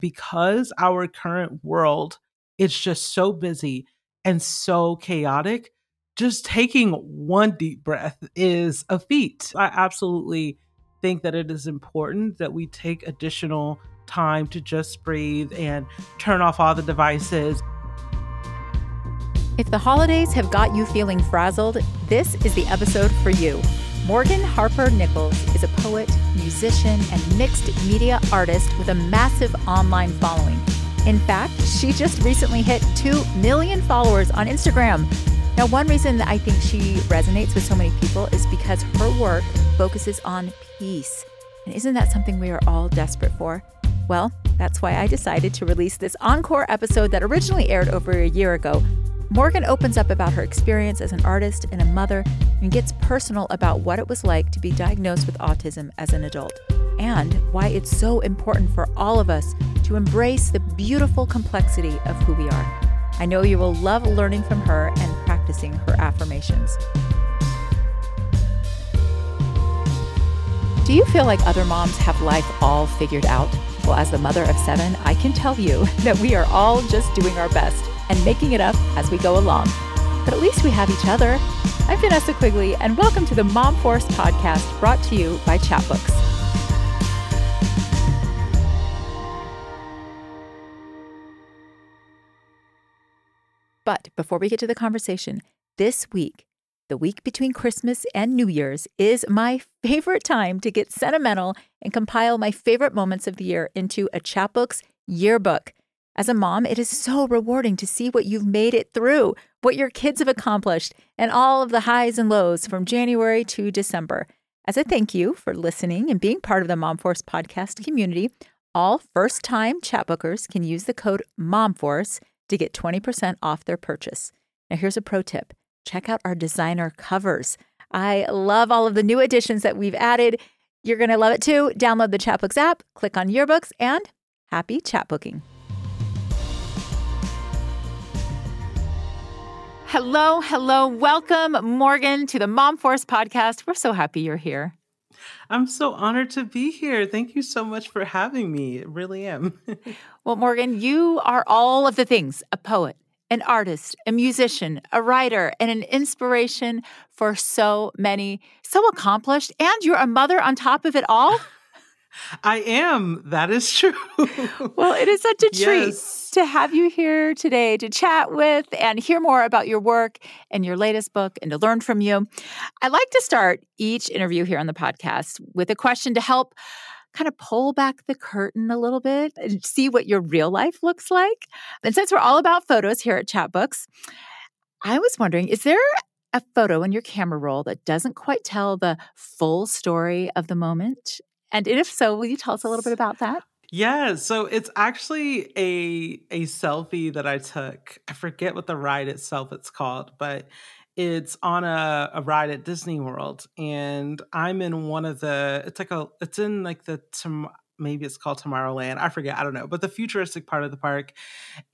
because our current world it's just so busy and so chaotic just taking one deep breath is a feat. I absolutely think that it is important that we take additional time to just breathe and turn off all the devices. If the holidays have got you feeling frazzled this is the episode for you Morgan Harper Nichols is a poet, musician, and mixed media artist with a massive online following. In fact, she just recently hit 2 million followers on Instagram. Now, one reason that I think she resonates with so many people is because her work focuses on peace. And isn't that something we are all desperate for? Well, that's why I decided to release this encore episode that originally aired over a year ago Morgan opens up about her experience as an artist and a mother and gets personal about what it was like to be diagnosed with autism as an adult and why it's so important for all of us to embrace the beautiful complexity of who we are. I know you will love learning from her and practicing her affirmations. Do you feel like other moms have life all figured out? Well, as the mother of seven, I can tell you that we are all just doing our best and making it up as we go along. But at least we have each other. I'm Vanessa Quigley, and welcome to the Mom Force podcast brought to you by Chatbooks. But before we get to the conversation, this week, the week between Christmas and New Year's, is my favorite time to get sentimental and compile my favorite moments of the year into a Chatbooks yearbook. As a mom, it is so rewarding to see what you've made it through, what your kids have accomplished, and all of the highs and lows from January to December. As a thank you for listening and being part of the Mom Force podcast community, all first time chatbookers can use the code MOMFORCE to get 20% off their purchase. Now, here's a pro tip check out our designer covers. I love all of the new additions that we've added. You're going to love it too. Download the Chatbooks app, click on yearbooks, and happy chatbooking. Hello, hello. Welcome, Morgan, to the Mom Force podcast. We're so happy you're here. I'm so honored to be here. Thank you so much for having me. It really am. well, Morgan, you are all of the things a poet, an artist, a musician, a writer, and an inspiration for so many, so accomplished. And you're a mother on top of it all. I am. That is true. well, it is such a treat yes. to have you here today to chat with and hear more about your work and your latest book and to learn from you. I like to start each interview here on the podcast with a question to help kind of pull back the curtain a little bit and see what your real life looks like. And since we're all about photos here at Chatbooks, I was wondering is there a photo in your camera roll that doesn't quite tell the full story of the moment? And if so, will you tell us a little bit about that? Yeah, so it's actually a a selfie that I took. I forget what the ride itself it's called, but it's on a, a ride at Disney World, and I'm in one of the. It's like a. It's in like the maybe it's called Tomorrowland. I forget. I don't know. But the futuristic part of the park.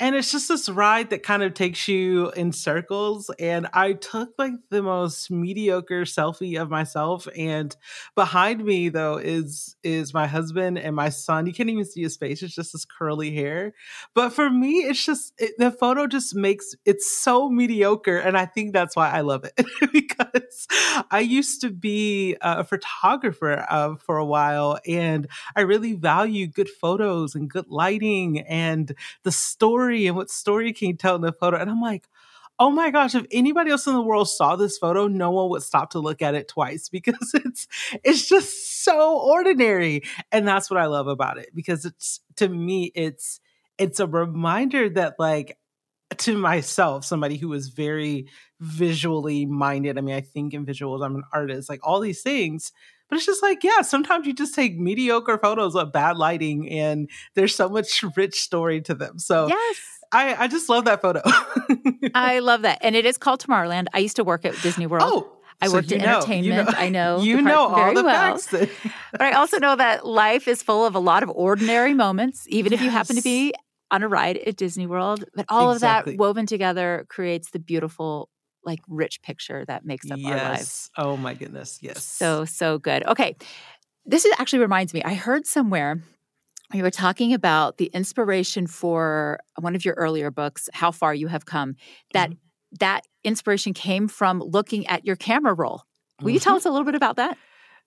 And it's just this ride that kind of takes you in circles. And I took like the most mediocre selfie of myself. And behind me though is is my husband and my son. You can't even see his face. It's just his curly hair. But for me, it's just it, the photo just makes it's so mediocre. And I think that's why I love it because I used to be a photographer uh, for a while and I really value good photos and good lighting and the story and what story can you tell in the photo. And I'm like, oh my gosh, if anybody else in the world saw this photo, no one would stop to look at it twice because it's it's just so ordinary. And that's what I love about it because it's to me it's it's a reminder that like to myself, somebody who is very visually minded. I mean, I think in visuals, I'm an artist, like all these things. But it's just like, yeah, sometimes you just take mediocre photos of bad lighting and there's so much rich story to them. So yes. I, I just love that photo. I love that. And it is called Tomorrowland. I used to work at Disney World. Oh, I so worked in entertainment. Know, I know you know all the well. facts. That- but I also know that life is full of a lot of ordinary moments, even yes. if you happen to be on a ride at Disney World. But all exactly. of that woven together creates the beautiful like rich picture that makes up yes. our lives. Oh my goodness. Yes. So, so good. Okay. This is actually reminds me, I heard somewhere you were talking about the inspiration for one of your earlier books, How Far You Have Come, that mm-hmm. that inspiration came from looking at your camera roll. Will mm-hmm. you tell mm-hmm. us a little bit about that?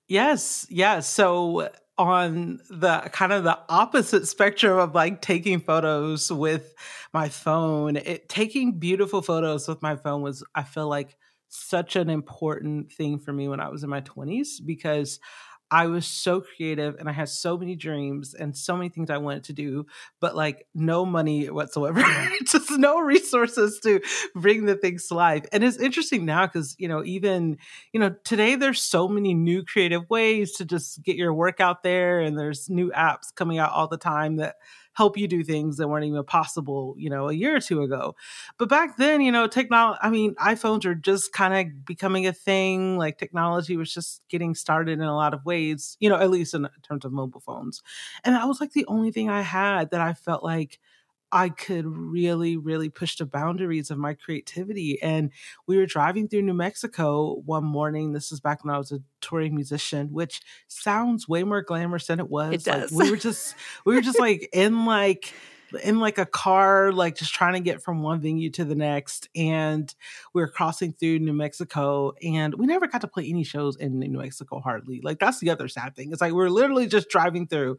Yes, Yeah. So on the kind of the opposite spectrum of like taking photos with my phone, it taking beautiful photos with my phone was I feel like such an important thing for me when I was in my 20s because I was so creative and I had so many dreams and so many things I wanted to do, but like no money whatsoever, mm-hmm. just no resources to bring the things to life. And it's interesting now because, you know, even, you know, today there's so many new creative ways to just get your work out there and there's new apps coming out all the time that help you do things that weren't even possible, you know, a year or two ago. But back then, you know, technology, I mean, iPhones are just kind of becoming a thing. Like technology was just getting started in a lot of ways, you know, at least in terms of mobile phones. And that was like the only thing I had that I felt like, I could really, really push the boundaries of my creativity. And we were driving through New Mexico one morning. This is back when I was a touring musician, which sounds way more glamorous than it was. It does. Like, we were just, we were just like in like, in like a car, like just trying to get from one venue to the next. And we were crossing through New Mexico and we never got to play any shows in New Mexico hardly. Like that's the other sad thing. It's like we we're literally just driving through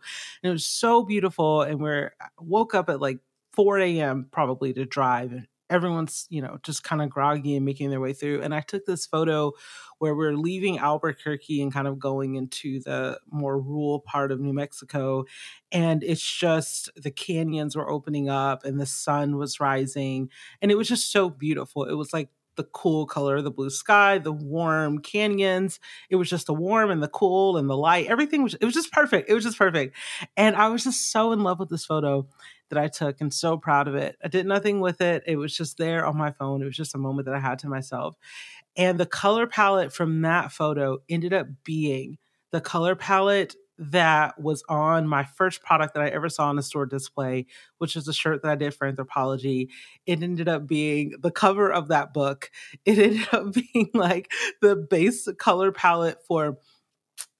and it was so beautiful. And we're woke up at like 4 a.m. probably to drive. And everyone's, you know, just kind of groggy and making their way through. And I took this photo where we're leaving Albuquerque and kind of going into the more rural part of New Mexico. And it's just the canyons were opening up and the sun was rising. And it was just so beautiful. It was like the cool color, of the blue sky, the warm canyons. It was just the warm and the cool and the light. Everything was, it was just perfect. It was just perfect. And I was just so in love with this photo that I took and so proud of it. I did nothing with it. It was just there on my phone. It was just a moment that I had to myself. And the color palette from that photo ended up being the color palette that was on my first product that I ever saw on a store display, which is a shirt that I did for Anthropologie. It ended up being the cover of that book. It ended up being like the base color palette for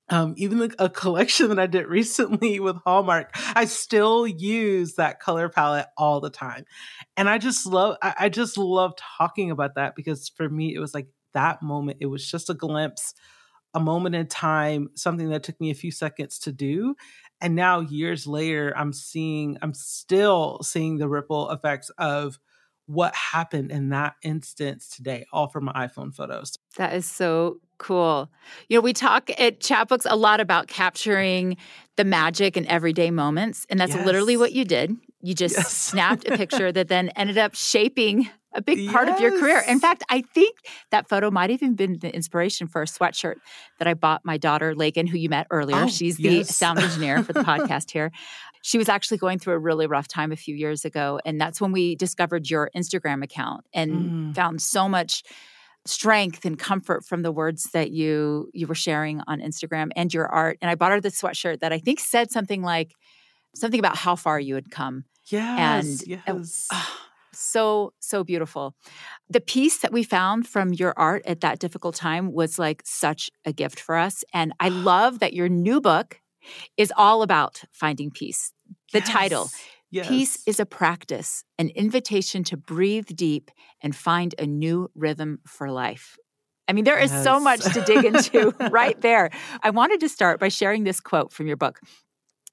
um, even the, a collection that I did recently with Hallmark, I still use that color palette all the time. And I just love, I, I just love talking about that because for me, it was like that moment. It was just a glimpse, a moment in time, something that took me a few seconds to do. And now years later, I'm seeing, I'm still seeing the ripple effects of what happened in that instance today, all from my iPhone photos. That is so cool. You know, we talk at Chatbooks a lot about capturing the magic in everyday moments, and that's yes. literally what you did. You just yes. snapped a picture that then ended up shaping a big part yes. of your career. In fact, I think that photo might have even been the inspiration for a sweatshirt that I bought my daughter, Lakin, who you met earlier. Oh, She's the sound engineer for the podcast here she was actually going through a really rough time a few years ago. And that's when we discovered your Instagram account and mm. found so much strength and comfort from the words that you you were sharing on Instagram and your art. And I bought her the sweatshirt that I think said something like something about how far you had come. Yes. And yes. oh, so so beautiful. The peace that we found from your art at that difficult time was like such a gift for us. And I love that your new book is all about finding peace. The yes. title yes. Peace is a practice, an invitation to breathe deep and find a new rhythm for life. I mean, there is yes. so much to dig into right there. I wanted to start by sharing this quote from your book.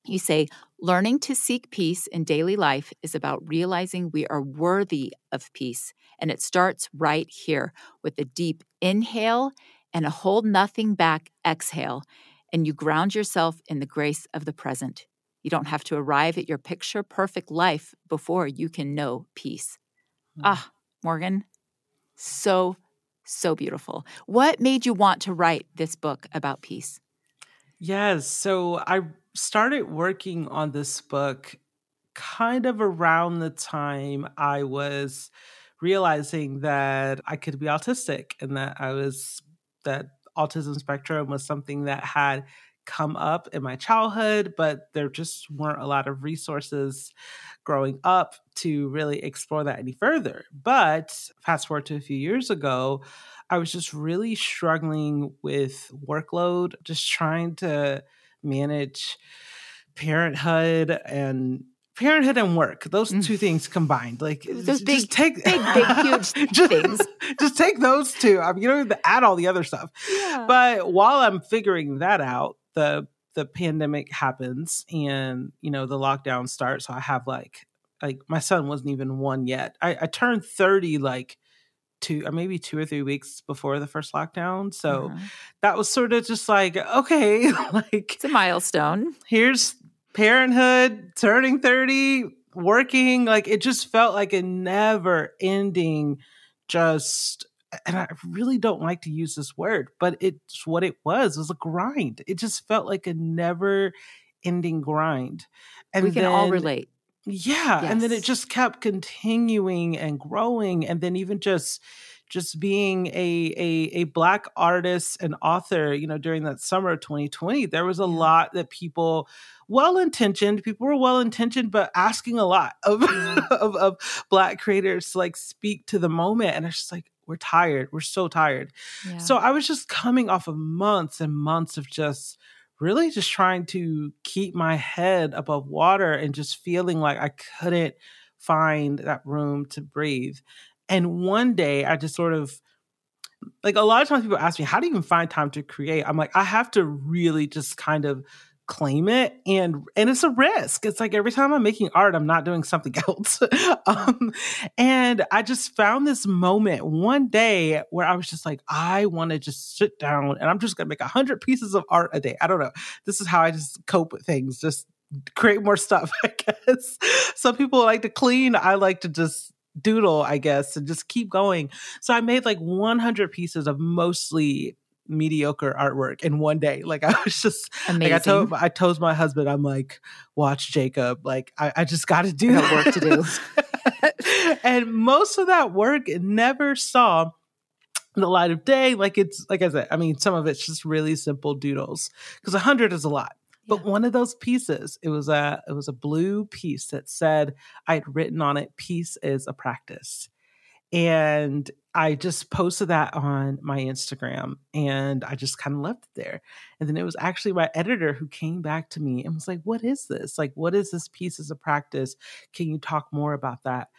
You say, Learning to seek peace in daily life is about realizing we are worthy of peace. And it starts right here with a deep inhale and a hold nothing back exhale and you ground yourself in the grace of the present. You don't have to arrive at your picture perfect life before you can know peace. Mm. Ah, Morgan, so, so beautiful. What made you want to write this book about peace? Yes. So I started working on this book kind of around the time I was realizing that I could be autistic and that I was, that autism spectrum was something that had come up in my childhood, but there just weren't a lot of resources growing up to really explore that any further. But fast forward to a few years ago, I was just really struggling with workload, just trying to manage parenthood and parenthood and work those mm. two things combined like those big, just take big big huge just, things just take those two i mean you don't have to add all the other stuff yeah. but while i'm figuring that out the the pandemic happens and you know the lockdown starts so i have like like my son wasn't even one yet i, I turned 30 like two or maybe two or three weeks before the first lockdown so uh-huh. that was sort of just like okay like it's a milestone here's parenthood turning 30 working like it just felt like a never ending just and I really don't like to use this word, but it's what it was. It was a grind. It just felt like a never ending grind. And we can then, all relate. Yeah. Yes. And then it just kept continuing and growing. And then even just just being a, a a black artist and author, you know, during that summer of 2020, there was a lot that people well intentioned. People were well intentioned, but asking a lot of, mm-hmm. of, of black creators to like speak to the moment. And it's just like, we're tired. We're so tired. Yeah. So I was just coming off of months and months of just really just trying to keep my head above water and just feeling like I couldn't find that room to breathe. And one day I just sort of like a lot of times people ask me, how do you even find time to create? I'm like, I have to really just kind of claim it and and it's a risk. It's like every time i'm making art i'm not doing something else. Um, and i just found this moment one day where i was just like i want to just sit down and i'm just to make a hundred pieces of art a day. I don't know. This is how i just cope with things just create more stuff i guess. Some people like to clean i like to just doodle i guess and just keep going. So i made like 100 pieces of mostly mediocre artwork in one day. Like I was just Amazing. like I told I told my husband, I'm like, watch Jacob. Like I, I just gotta do that work to do. and most of that work never saw the light of day. Like it's like I said, I mean, some of it's just really simple doodles. Because a hundred is a lot. But yeah. one of those pieces, it was a it was a blue piece that said I had written on it, peace is a practice. And I just posted that on my Instagram and I just kind of left it there. And then it was actually my editor who came back to me and was like, What is this? Like, what is this peace as a practice? Can you talk more about that?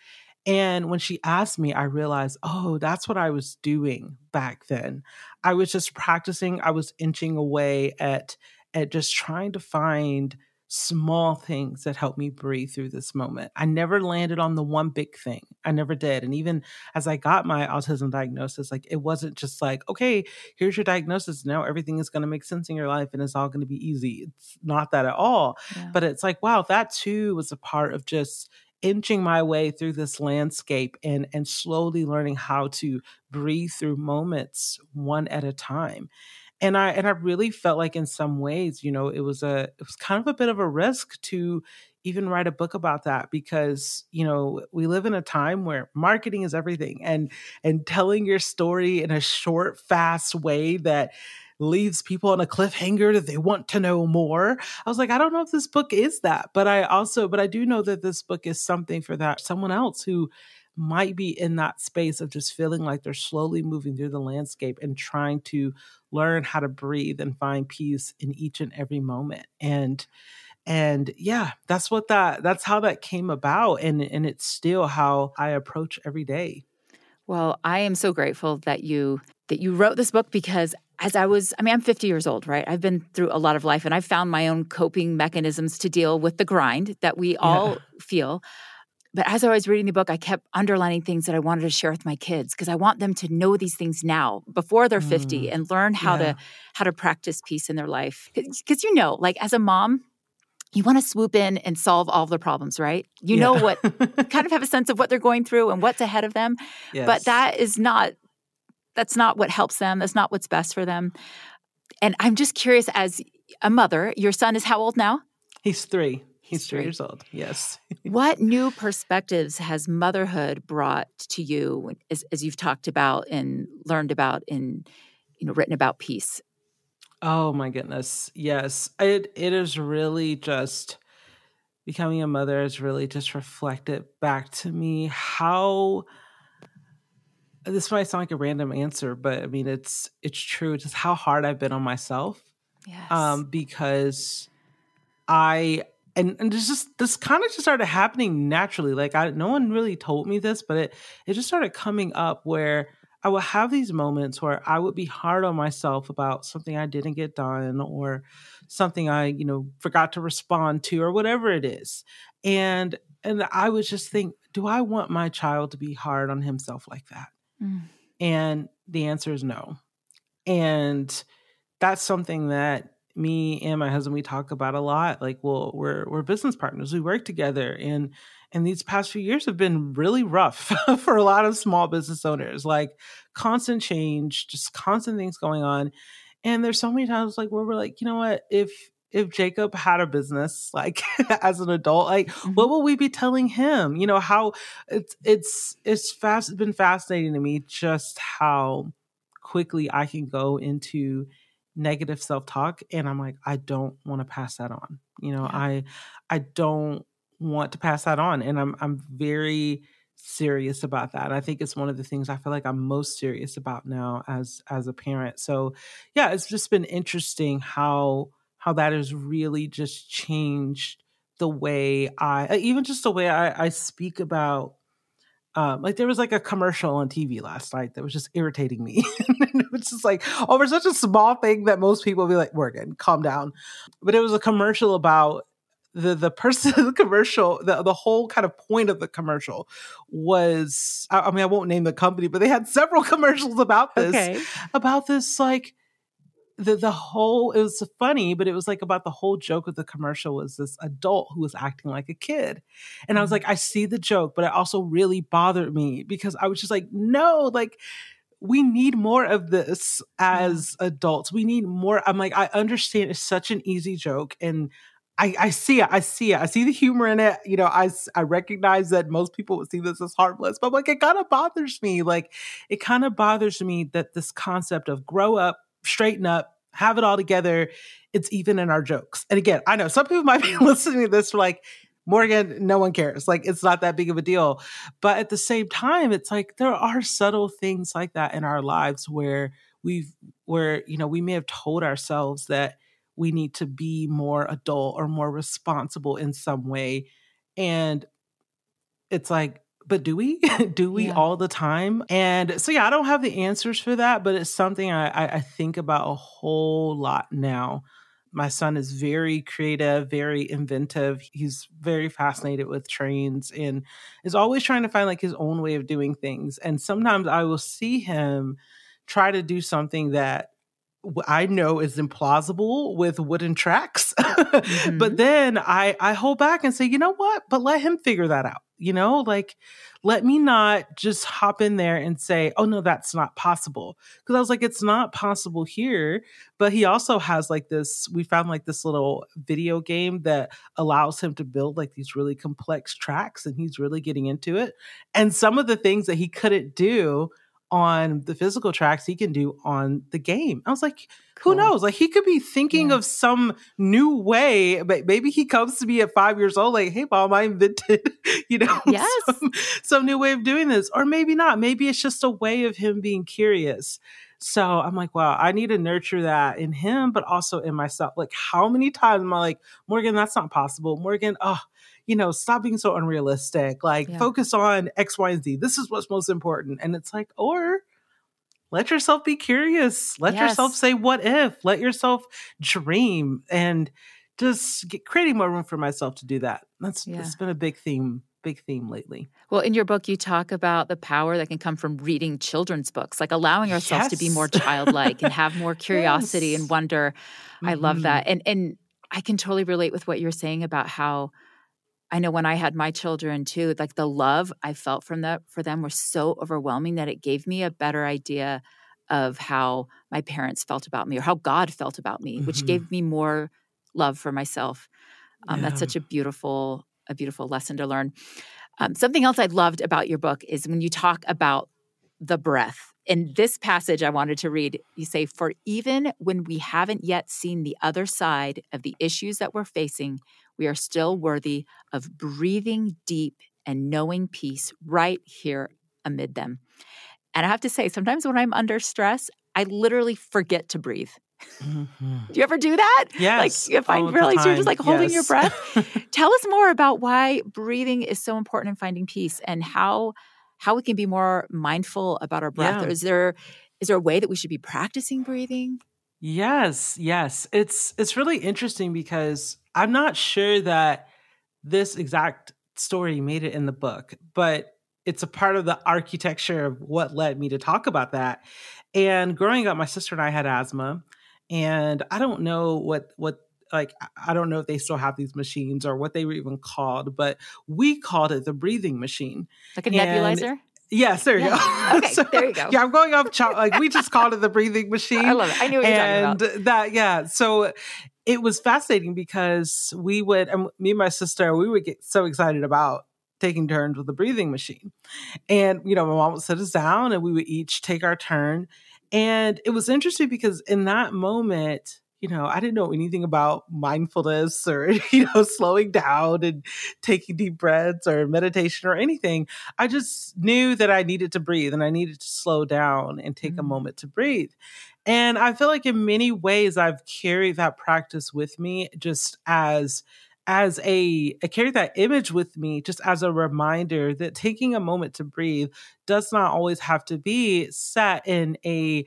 And when she asked me, I realized, oh, that's what I was doing back then. I was just practicing, I was inching away at at just trying to find small things that helped me breathe through this moment. I never landed on the one big thing. I never did. And even as I got my autism diagnosis, like it wasn't just like, okay, here's your diagnosis. Now everything is going to make sense in your life and it's all going to be easy. It's not that at all. Yeah. But it's like, wow, that too was a part of just inching my way through this landscape and and slowly learning how to breathe through moments one at a time and i and i really felt like in some ways you know it was a it was kind of a bit of a risk to even write a book about that because you know we live in a time where marketing is everything and and telling your story in a short fast way that leaves people on a cliffhanger that they want to know more. I was like, I don't know if this book is that, but I also, but I do know that this book is something for that someone else who might be in that space of just feeling like they're slowly moving through the landscape and trying to learn how to breathe and find peace in each and every moment. And and yeah, that's what that that's how that came about and and it's still how I approach every day. Well, I am so grateful that you that you wrote this book because as I was, I mean, I'm 50 years old, right? I've been through a lot of life and I've found my own coping mechanisms to deal with the grind that we all yeah. feel. But as I was reading the book, I kept underlining things that I wanted to share with my kids because I want them to know these things now before they're mm. 50 and learn how yeah. to how to practice peace in their life. Cuz you know, like as a mom, you want to swoop in and solve all the problems, right? You yeah. know what kind of have a sense of what they're going through and what's ahead of them. Yes. But that is not that's not what helps them. That's not what's best for them. And I'm just curious as a mother, your son is how old now? He's 3. He's three years old. Yes. what new perspectives has motherhood brought to you as, as you've talked about and learned about and you know written about peace? Oh my goodness. Yes. It it is really just becoming a mother has really just reflected back to me how this might sound like a random answer, but I mean it's it's true, just how hard I've been on myself. Yes. Um, because I and and just this kind of just started happening naturally. Like I no one really told me this, but it it just started coming up where I would have these moments where I would be hard on myself about something I didn't get done or something I, you know, forgot to respond to or whatever it is. And and I would just think, do I want my child to be hard on himself like that? Mm. And the answer is no. And that's something that me and my husband we talk about a lot like well we're we're business partners we work together and and these past few years have been really rough for a lot of small business owners like constant change just constant things going on and there's so many times like where we're like you know what if if jacob had a business like as an adult like mm-hmm. what will we be telling him you know how it's it's it's fast it's been fascinating to me just how quickly i can go into negative self-talk and i'm like i don't want to pass that on you know yeah. i i don't want to pass that on and i'm i'm very serious about that i think it's one of the things i feel like i'm most serious about now as as a parent so yeah it's just been interesting how how that has really just changed the way i even just the way i i speak about um, like there was like a commercial on TV last night that was just irritating me. it was just like over such a small thing that most people be like, Morgan, calm down. But it was a commercial about the the person the commercial the, the whole kind of point of the commercial was I, I mean I won't name the company but they had several commercials about this okay. about this like the the whole it was funny, but it was like about the whole joke of the commercial was this adult who was acting like a kid. And I was mm-hmm. like, I see the joke, but it also really bothered me because I was just like, no, like we need more of this as adults. We need more. I'm like, I understand it's such an easy joke and I, I see it. I see it. I see the humor in it. You know, I, I recognize that most people would see this as harmless, but like it kind of bothers me. Like it kind of bothers me that this concept of grow up, straighten up, have it all together. It's even in our jokes. And again, I know some people might be listening to this like, Morgan, no one cares. Like, it's not that big of a deal. But at the same time, it's like there are subtle things like that in our lives where we've, where, you know, we may have told ourselves that we need to be more adult or more responsible in some way. And it's like, but do we? do we yeah. all the time? And so, yeah, I don't have the answers for that, but it's something I, I think about a whole lot now. My son is very creative, very inventive. He's very fascinated with trains and is always trying to find like his own way of doing things. And sometimes I will see him try to do something that I know is implausible with wooden tracks. mm-hmm. But then I I hold back and say, you know what? But let him figure that out. You know, like let me not just hop in there and say, oh no, that's not possible. Because I was like, it's not possible here. But he also has like this, we found like this little video game that allows him to build like these really complex tracks and he's really getting into it. And some of the things that he couldn't do on the physical tracks he can do on the game. I was like, cool. who knows? Like he could be thinking yeah. of some new way, but maybe he comes to me at five years old, like, hey mom, I invented, you know, yes. some, some new way of doing this. Or maybe not. Maybe it's just a way of him being curious. So I'm like, wow, I need to nurture that in him, but also in myself. Like, how many times am I like, Morgan, that's not possible. Morgan, oh, you know, stop being so unrealistic. Like, yeah. focus on X, Y, and Z. This is what's most important. And it's like, or let yourself be curious. Let yes. yourself say, what if? Let yourself dream and just get, creating more room for myself to do that. That's yeah. it's been a big theme big theme lately. Well, in your book, you talk about the power that can come from reading children's books, like allowing ourselves yes. to be more childlike and have more curiosity yes. and wonder. Mm-hmm. I love that. Mm-hmm. And and I can totally relate with what you're saying about how I know when I had my children too, like the love I felt from that for them was so overwhelming that it gave me a better idea of how my parents felt about me or how God felt about me, mm-hmm. which gave me more love for myself. Um, yeah. That's such a beautiful, a beautiful lesson to learn. Um, something else I loved about your book is when you talk about the breath. In this passage, I wanted to read, you say, For even when we haven't yet seen the other side of the issues that we're facing, we are still worthy of breathing deep and knowing peace right here amid them. And I have to say, sometimes when I'm under stress, I literally forget to breathe. Mm-hmm. Do you ever do that? Yes. Like if I realize you're just like holding yes. your breath. Tell us more about why breathing is so important in finding peace and how how we can be more mindful about our breath. Yeah. Is there is there a way that we should be practicing breathing? Yes, yes. It's it's really interesting because I'm not sure that this exact story made it in the book, but it's a part of the architecture of what led me to talk about that. And growing up, my sister and I had asthma, and I don't know what what like I don't know if they still have these machines or what they were even called, but we called it the breathing machine, like a nebulizer. Yes, there you yeah. go. Okay, so, there you go. Yeah, I'm going off. like we just called it the breathing machine. I love it. I knew what you're and talking about. That yeah. So it was fascinating because we would, and me and my sister, we would get so excited about taking turns with the breathing machine. And, you know, my mom would sit us down and we would each take our turn. And it was interesting because in that moment, you know, I didn't know anything about mindfulness or, you know, slowing down and taking deep breaths or meditation or anything. I just knew that I needed to breathe and I needed to slow down and take mm-hmm. a moment to breathe. And I feel like in many ways I've carried that practice with me just as as a I carry that image with me just as a reminder that taking a moment to breathe does not always have to be set in a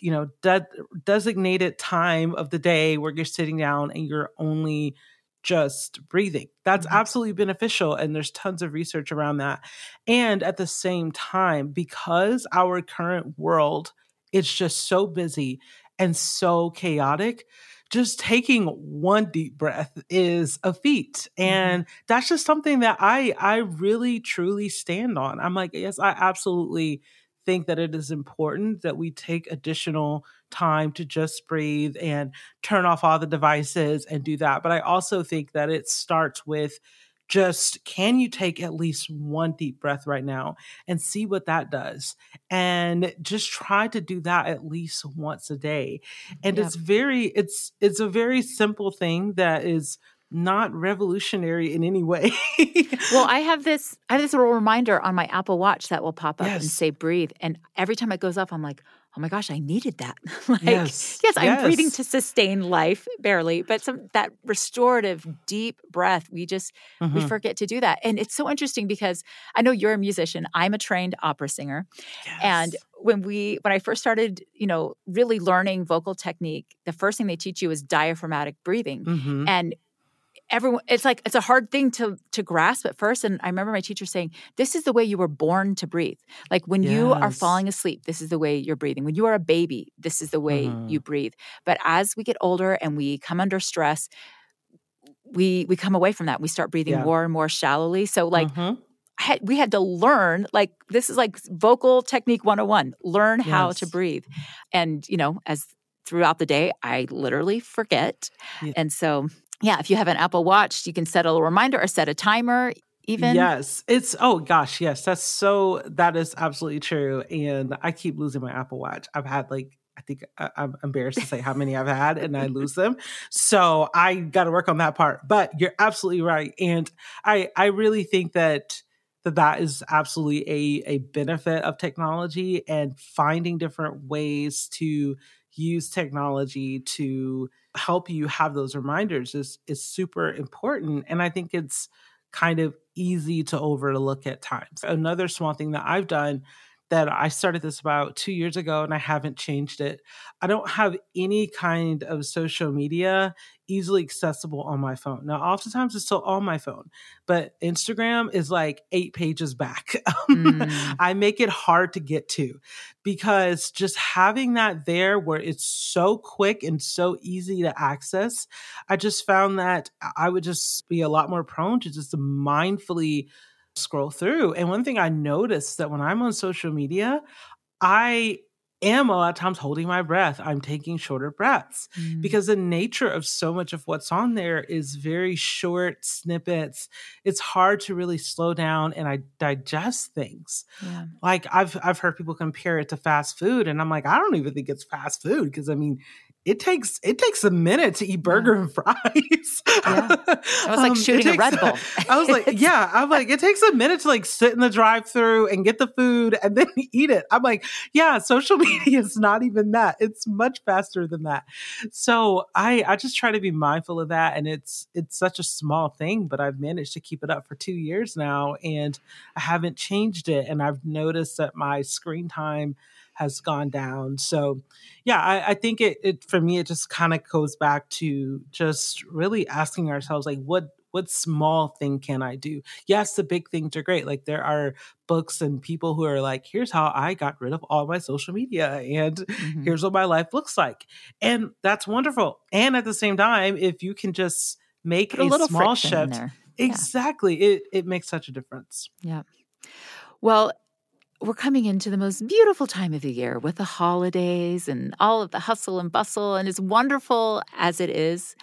you know de- designated time of the day where you're sitting down and you're only just breathing. That's mm-hmm. absolutely beneficial. And there's tons of research around that. And at the same time, because our current world is just so busy and so chaotic, just taking one deep breath is a feat mm-hmm. and mm-hmm. that's just something that i i really truly stand on i'm like yes i absolutely think that it is important that we take additional time to just breathe and turn off all the devices and do that but i also think that it starts with just can you take at least one deep breath right now and see what that does and just try to do that at least once a day and yep. it's very it's it's a very simple thing that is not revolutionary in any way. well, I have this I have this little reminder on my Apple Watch that will pop up yes. and say breathe and every time it goes up I'm like, oh my gosh, I needed that. like, yes, yes, I'm yes. breathing to sustain life, barely, but some that restorative, deep breath. We just mm-hmm. we forget to do that, and it's so interesting because I know you're a musician. I'm a trained opera singer, yes. and when we when I first started, you know, really learning vocal technique, the first thing they teach you is diaphragmatic breathing, mm-hmm. and everyone it's like it's a hard thing to to grasp at first and i remember my teacher saying this is the way you were born to breathe like when yes. you are falling asleep this is the way you're breathing when you are a baby this is the way mm-hmm. you breathe but as we get older and we come under stress we we come away from that we start breathing yeah. more and more shallowly so like mm-hmm. had, we had to learn like this is like vocal technique 101 learn yes. how to breathe and you know as throughout the day i literally forget yeah. and so yeah, if you have an Apple Watch, you can set a reminder or set a timer even. Yes it's oh gosh yes that's so that is absolutely true and i keep losing my apple watch. I've had like i think I, i'm embarrassed to say how many i've had and i lose them so i got to work on that part but you're absolutely right and i i really think that that that is absolutely a a benefit of technology and finding different ways to use technology to help you have those reminders is is super important and i think it's kind of easy to overlook at times. Another small thing that i've done that I started this about two years ago and I haven't changed it. I don't have any kind of social media easily accessible on my phone. Now, oftentimes it's still on my phone, but Instagram is like eight pages back. Mm. I make it hard to get to because just having that there where it's so quick and so easy to access, I just found that I would just be a lot more prone to just mindfully scroll through. And one thing I noticed that when I'm on social media, I am a lot of times holding my breath. I'm taking shorter breaths mm. because the nature of so much of what's on there is very short snippets. It's hard to really slow down and I digest things. Yeah. Like I've I've heard people compare it to fast food and I'm like I don't even think it's fast food because I mean it takes it takes a minute to eat burger yeah. and fries. Yeah. I was like um, shooting takes, a Red Bull. I was like, yeah, I'm like, it takes a minute to like sit in the drive through and get the food and then eat it. I'm like, yeah, social media is not even that. It's much faster than that. So I I just try to be mindful of that. And it's it's such a small thing, but I've managed to keep it up for two years now and I haven't changed it. And I've noticed that my screen time has gone down. So, yeah, I, I think it, it for me it just kind of goes back to just really asking ourselves like, what what small thing can I do? Yes, the big things are great. Like there are books and people who are like, here's how I got rid of all my social media and mm-hmm. here's what my life looks like. And that's wonderful. And at the same time, if you can just make a, a small shift, exactly, yeah. it it makes such a difference. Yeah. Well, we're coming into the most beautiful time of the year with the holidays and all of the hustle and bustle. And as wonderful as it is,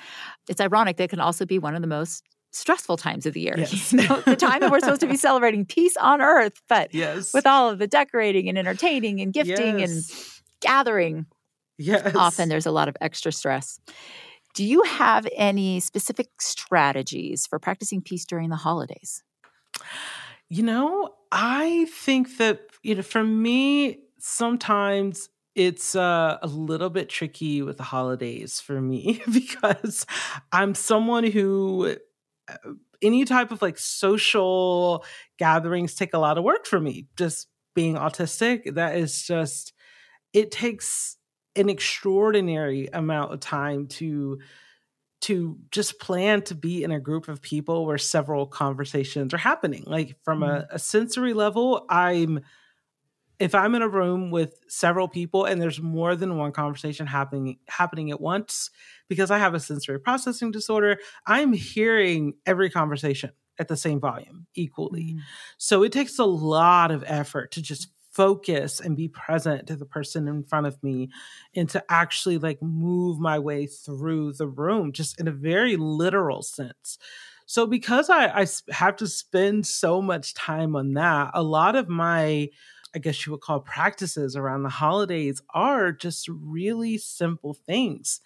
it's ironic that it can also be one of the most stressful times of the year. Yes. You know, the time that we're supposed to be celebrating peace on earth, but yes. with all of the decorating and entertaining and gifting yes. and gathering, yes. often there's a lot of extra stress. Do you have any specific strategies for practicing peace during the holidays? You know, I think that, you know, for me, sometimes it's uh, a little bit tricky with the holidays for me because I'm someone who uh, any type of like social gatherings take a lot of work for me. Just being autistic, that is just, it takes an extraordinary amount of time to to just plan to be in a group of people where several conversations are happening. Like from mm-hmm. a, a, sensory level, I'm if I'm in a room with several people and there's more than one conversation happening happening at once, because I have a sensory processing disorder, I'm hearing every conversation at the same volume equally. Mm-hmm. So it takes a lot of effort to just focus and be present to the person in front of me and to actually like move my way through the room just in a very literal sense. So because I, I have to spend so much time on that, a lot of my I guess you would call practices around the holidays are just really simple things.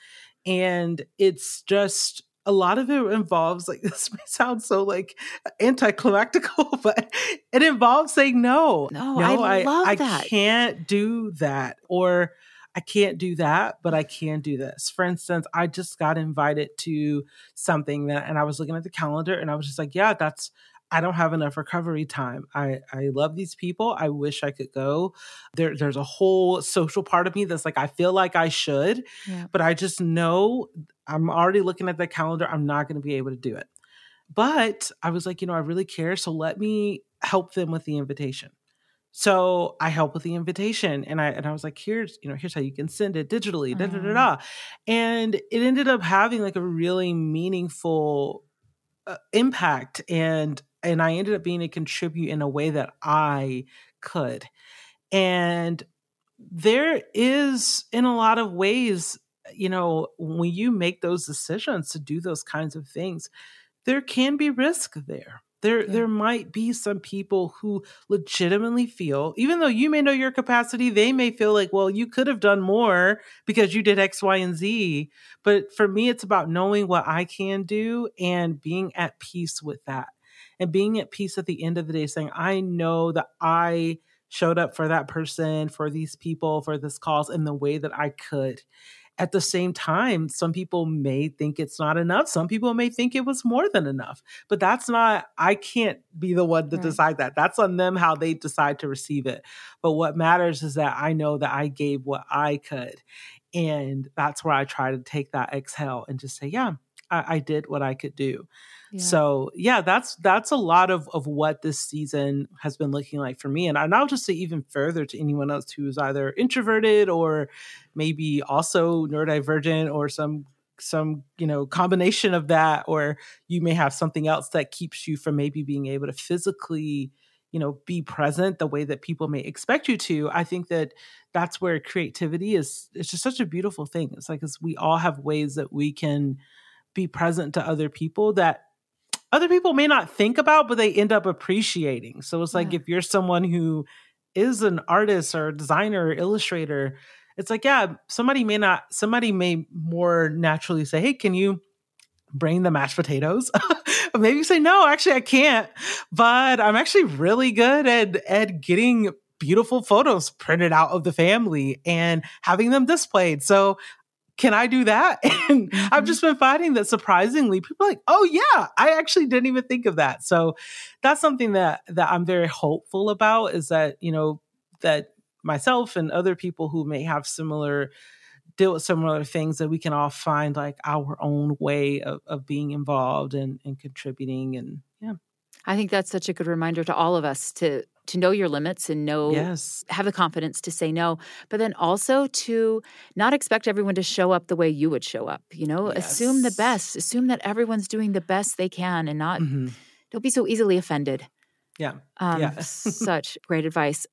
And it's just a lot of it involves like this may sound so like anticlimactical, but it involves saying no. No, no I, I love I that. can't do that, or I can't do that, but I can do this. For instance, I just got invited to something that, and I was looking at the calendar, and I was just like, yeah, that's I don't have enough recovery time. I, I love these people. I wish I could go. There, there's a whole social part of me that's like, I feel like I should, yeah. but I just know I'm already looking at the calendar. I'm not going to be able to do it. But I was like, you know, I really care. So let me help them with the invitation. So I help with the invitation and I and I was like, here's, you know, here's how you can send it digitally, da, da, da, mm. da. And it ended up having like a really meaningful uh, impact and and I ended up being able to contribute in a way that I could. And there is, in a lot of ways, you know, when you make those decisions to do those kinds of things, there can be risk there. There, yeah. there might be some people who legitimately feel, even though you may know your capacity, they may feel like, well, you could have done more because you did X, Y, and Z. But for me, it's about knowing what I can do and being at peace with that and being at peace at the end of the day, saying, I know that I showed up for that person, for these people, for this cause in the way that I could. At the same time, some people may think it's not enough. Some people may think it was more than enough. But that's not, I can't be the one to right. decide that. That's on them how they decide to receive it. But what matters is that I know that I gave what I could. And that's where I try to take that exhale and just say, yeah, I, I did what I could do. So yeah, that's that's a lot of of what this season has been looking like for me. And, I'll just say even further to anyone else who's either introverted or maybe also neurodivergent or some some you know combination of that or you may have something else that keeps you from maybe being able to physically you know be present the way that people may expect you to i think that that's where creativity is it's just such a beautiful thing it's like as we all have ways that we can be present to other people that other people may not think about, but they end up appreciating. So it's like yeah. if you're someone who is an artist or a designer or illustrator, it's like, yeah, somebody may not, somebody may more naturally say, hey, can you bring the mashed potatoes? Maybe you say, no, actually, I can't. But I'm actually really good at, at getting beautiful photos printed out of the family and having them displayed. So can I do that? And mm-hmm. I've just been finding that surprisingly, people are like, oh yeah, I actually didn't even think of that. So that's something that that I'm very hopeful about is that, you know, that myself and other people who may have similar deal with similar things that we can all find like our own way of, of being involved and, and contributing and yeah i think that's such a good reminder to all of us to to know your limits and know yes. have the confidence to say no but then also to not expect everyone to show up the way you would show up you know yes. assume the best assume that everyone's doing the best they can and not mm-hmm. don't be so easily offended yeah. Um, yeah. such great advice.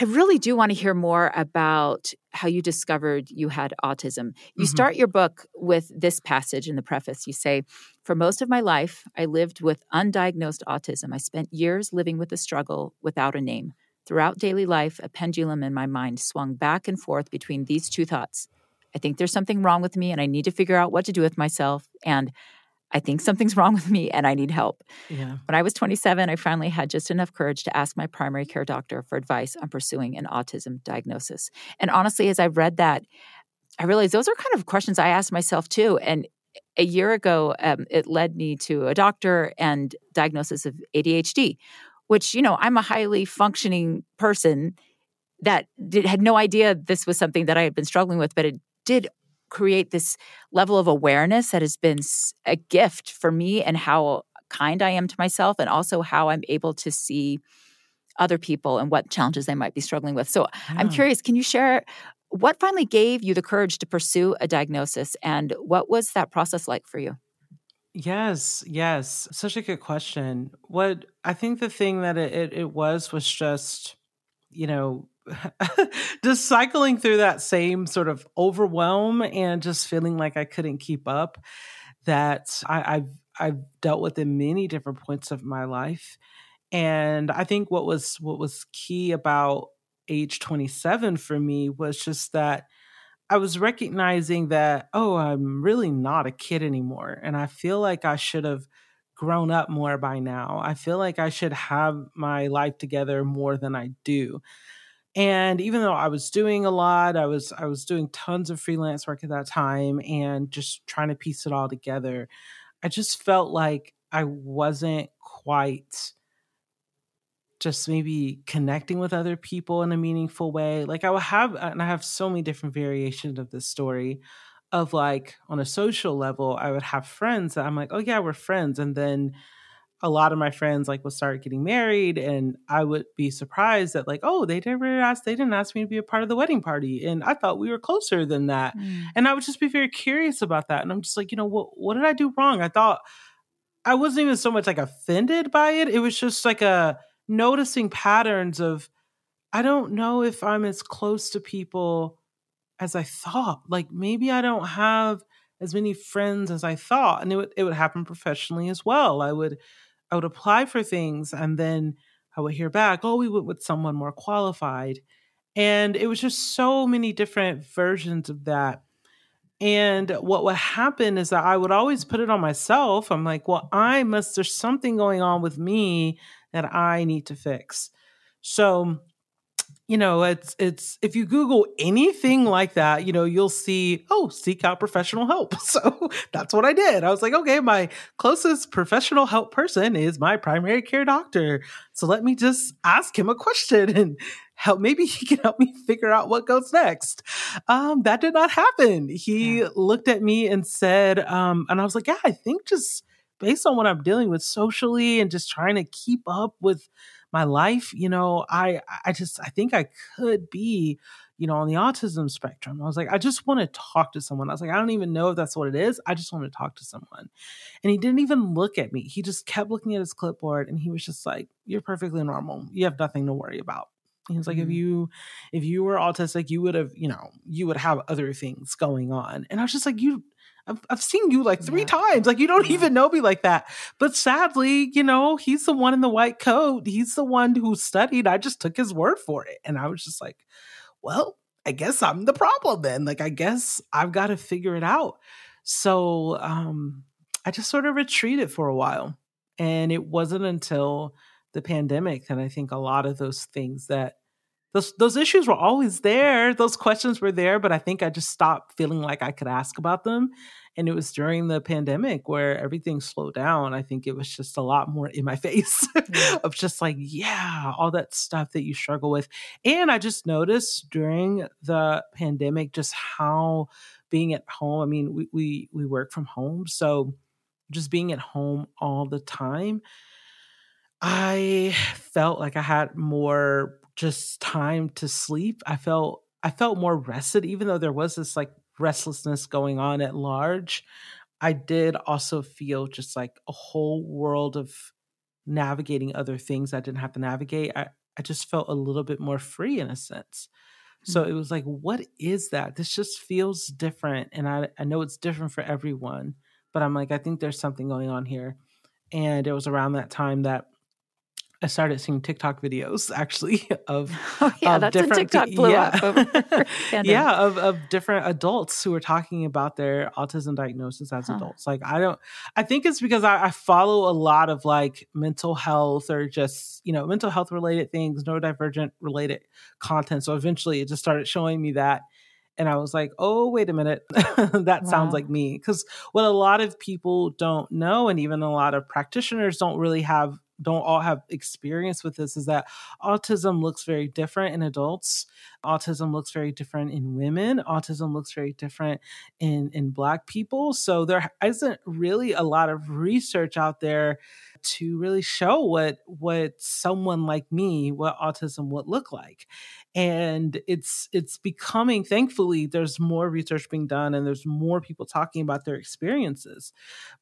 I really do want to hear more about how you discovered you had autism. You mm-hmm. start your book with this passage in the preface. You say, For most of my life, I lived with undiagnosed autism. I spent years living with the struggle without a name. Throughout daily life, a pendulum in my mind swung back and forth between these two thoughts. I think there's something wrong with me and I need to figure out what to do with myself. And I think something's wrong with me and I need help. Yeah. When I was 27, I finally had just enough courage to ask my primary care doctor for advice on pursuing an autism diagnosis. And honestly, as I read that, I realized those are kind of questions I asked myself too. And a year ago, um, it led me to a doctor and diagnosis of ADHD, which, you know, I'm a highly functioning person that did, had no idea this was something that I had been struggling with, but it did create this level of awareness that has been a gift for me and how kind I am to myself and also how I'm able to see other people and what challenges they might be struggling with. So yeah. I'm curious, can you share what finally gave you the courage to pursue a diagnosis and what was that process like for you? Yes, yes. Such a good question. What I think the thing that it, it, it was was just, you know, just cycling through that same sort of overwhelm and just feeling like I couldn't keep up that I, I've I've dealt with in many different points of my life. And I think what was what was key about age 27 for me was just that I was recognizing that, oh, I'm really not a kid anymore. And I feel like I should have grown up more by now. I feel like I should have my life together more than I do and even though i was doing a lot i was i was doing tons of freelance work at that time and just trying to piece it all together i just felt like i wasn't quite just maybe connecting with other people in a meaningful way. Like i would have and i have so many different variations of this story of like on a social level i would have friends that i'm like oh yeah we're friends. And then a lot of my friends like would start getting married and I would be surprised that like, oh, they never asked they didn't ask me to be a part of the wedding party. And I thought we were closer than that. Mm. And I would just be very curious about that. And I'm just like, you know, what what did I do wrong? I thought I wasn't even so much like offended by it. It was just like a noticing patterns of I don't know if I'm as close to people as I thought. Like maybe I don't have as many friends as I thought. And it would it would happen professionally as well. I would I would apply for things and then I would hear back, oh, we went with someone more qualified. And it was just so many different versions of that. And what would happen is that I would always put it on myself. I'm like, well, I must, there's something going on with me that I need to fix. So you know, it's it's if you Google anything like that, you know, you'll see, oh, seek out professional help. So that's what I did. I was like, okay, my closest professional help person is my primary care doctor. So let me just ask him a question and help maybe he can help me figure out what goes next. Um, that did not happen. He yeah. looked at me and said, um, and I was like, yeah, I think just based on what I'm dealing with socially and just trying to keep up with my life, you know, I I just I think I could be, you know, on the autism spectrum. I was like, I just want to talk to someone. I was like, I don't even know if that's what it is. I just want to talk to someone. And he didn't even look at me. He just kept looking at his clipboard and he was just like, You're perfectly normal. You have nothing to worry about. He was like, mm-hmm. if you if you were autistic, you would have, you know, you would have other things going on. And I was just like, you I've, I've seen you like three yeah. times. Like you don't yeah. even know me like that. But sadly, you know, he's the one in the white coat. He's the one who studied. I just took his word for it. And I was just like, well, I guess I'm the problem then. Like, I guess I've got to figure it out. So um, I just sort of retreated for a while. And it wasn't until the pandemic that I think a lot of those things that those those issues were always there. Those questions were there, but I think I just stopped feeling like I could ask about them. And it was during the pandemic where everything slowed down. I think it was just a lot more in my face yeah. of just like, yeah, all that stuff that you struggle with. And I just noticed during the pandemic just how being at home, I mean, we we, we work from home. So just being at home all the time, I felt like I had more just time to sleep. I felt I felt more rested, even though there was this like restlessness going on at large. I did also feel just like a whole world of navigating other things I didn't have to navigate. I, I just felt a little bit more free in a sense. So mm-hmm. it was like, what is that? This just feels different. And I, I know it's different for everyone, but I'm like, I think there's something going on here. And it was around that time that I started seeing TikTok videos actually of oh, yeah, of that's different TikTok blew yeah. up. yeah, of of different adults who are talking about their autism diagnosis as huh. adults. Like I don't, I think it's because I, I, follow a lot of like mental health or just you know mental health related things, neurodivergent related content. So eventually, it just started showing me that. And I was like, oh, wait a minute. that wow. sounds like me. Because what a lot of people don't know, and even a lot of practitioners don't really have don't all have experience with this is that autism looks very different in adults autism looks very different in women autism looks very different in in black people. So there isn't really a lot of research out there to really show what what someone like me what autism would look like. And it's it's becoming thankfully there's more research being done and there's more people talking about their experiences.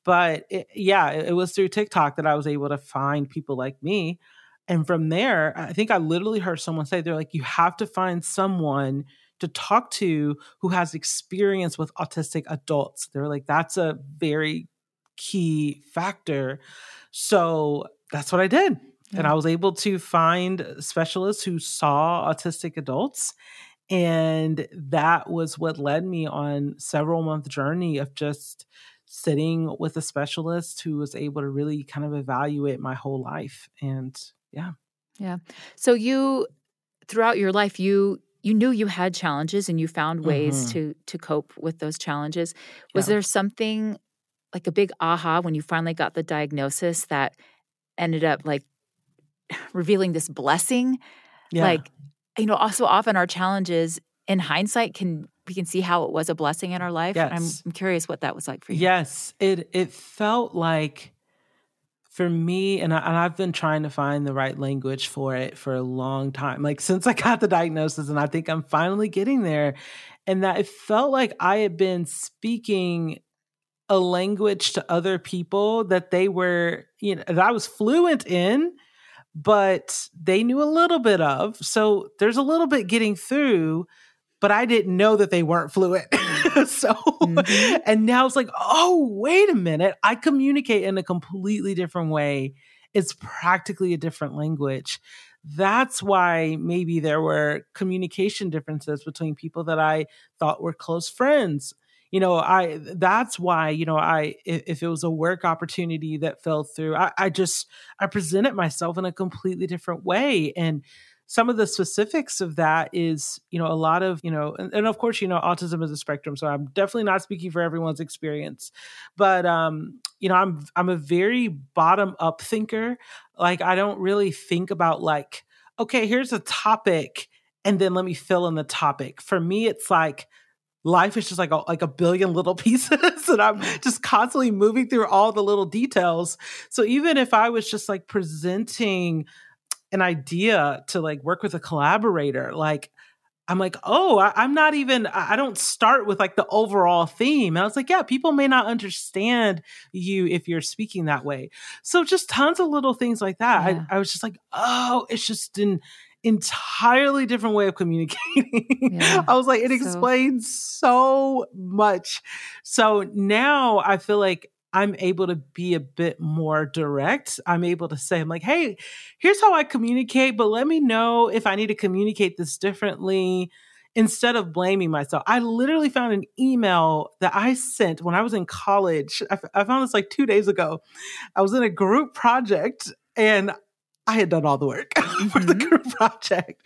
But it, yeah it, it was through tiktok that i was able to find people like me and from there i think i literally heard someone say they're like you have to find someone to talk to who has experience with autistic adults they're like that's a very key factor so that's what I did. And I was able to find specialists who saw autistic adults. And that was what led me on several month journey of just sitting with a specialist who was able to really kind of evaluate my whole life. And yeah. Yeah. So you throughout your life you you knew you had challenges and you found ways mm-hmm. to to cope with those challenges. Was yeah. there something like a big aha when you finally got the diagnosis that ended up like revealing this blessing? Yeah. Like, you know, also often our challenges in hindsight can we can see how it was a blessing in our life. Yes. I'm, I'm curious what that was like for you. Yes, it it felt like for me, and, I, and I've been trying to find the right language for it for a long time, like since I got the diagnosis, and I think I'm finally getting there. And that it felt like I had been speaking a language to other people that they were, you know, that I was fluent in, but they knew a little bit of. So there's a little bit getting through, but I didn't know that they weren't fluent. so, mm-hmm. and now it's like, oh, wait a minute. I communicate in a completely different way. It's practically a different language. That's why maybe there were communication differences between people that I thought were close friends you know i that's why you know i if, if, it was a work opportunity that fell through I, I just i presented myself in a completely different way and some of the specifics of that is you know a lot of you know and, and, of course you know autism is a spectrum so i'm definitely not speaking for everyone's experience but um you know i'm i'm a very bottom up thinker like i don't really think about like okay here's a topic and then let me fill in the topic. For me it's like life is just like a, like a billion little pieces and i'm just constantly moving through all the little details. So even if i was just like presenting an idea to like work with a collaborator like i'm like oh I, am not even i don't start with like the overall theme and i was like yeah people may not understand you if you're speaking that way so just tons of little things like that yeah. I, I was just like oh it's just in entirely different way of communicating. Yeah, I was like, it so. explains so much. So now I feel like I'm able to be a bit more direct. I'm able to say, I'm like, hey, here's how I communicate, but let me know if I need to communicate this differently instead of blaming myself, I literally found an email that I sent when I was in college. I, I found this like two days ago. I was in a group project and I had done all the work mm-hmm. for the mm-hmm. group project.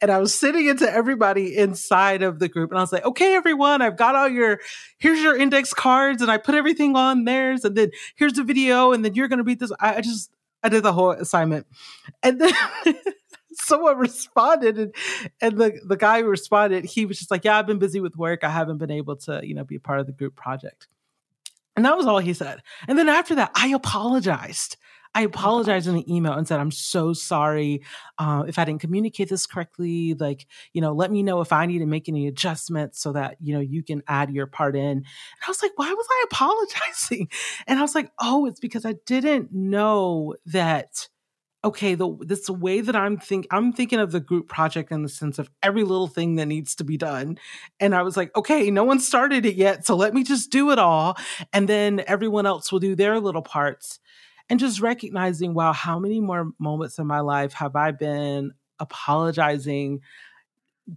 And I was sitting into everybody inside of the group. And I was like, okay, everyone, I've got all your, here's your index cards. And I put everything on theirs. And then here's the video. And then you're going to read this. I, I just, I did the whole assignment. And then someone responded and, and the, the guy who responded, he was just like, yeah, I've been busy with work. I haven't been able to, you know, be a part of the group project. And that was all he said. And then after that, I apologized. I oh, apologized in the email and said, I'm so sorry uh, if I didn't communicate this correctly. Like, you know, let me know if I need to make any adjustments so that, you know, you can add your part in. And I was like, why was I apologizing? And I was like, oh, it's because I didn't know that okay, the this way that I'm think I'm thinking of the group project in the sense of every little thing that needs to be done. And I was like, okay, no one started it yet, so let me just do it all. And then everyone else will do their little parts and just recognizing, wow, how many more moments in my life have I been apologizing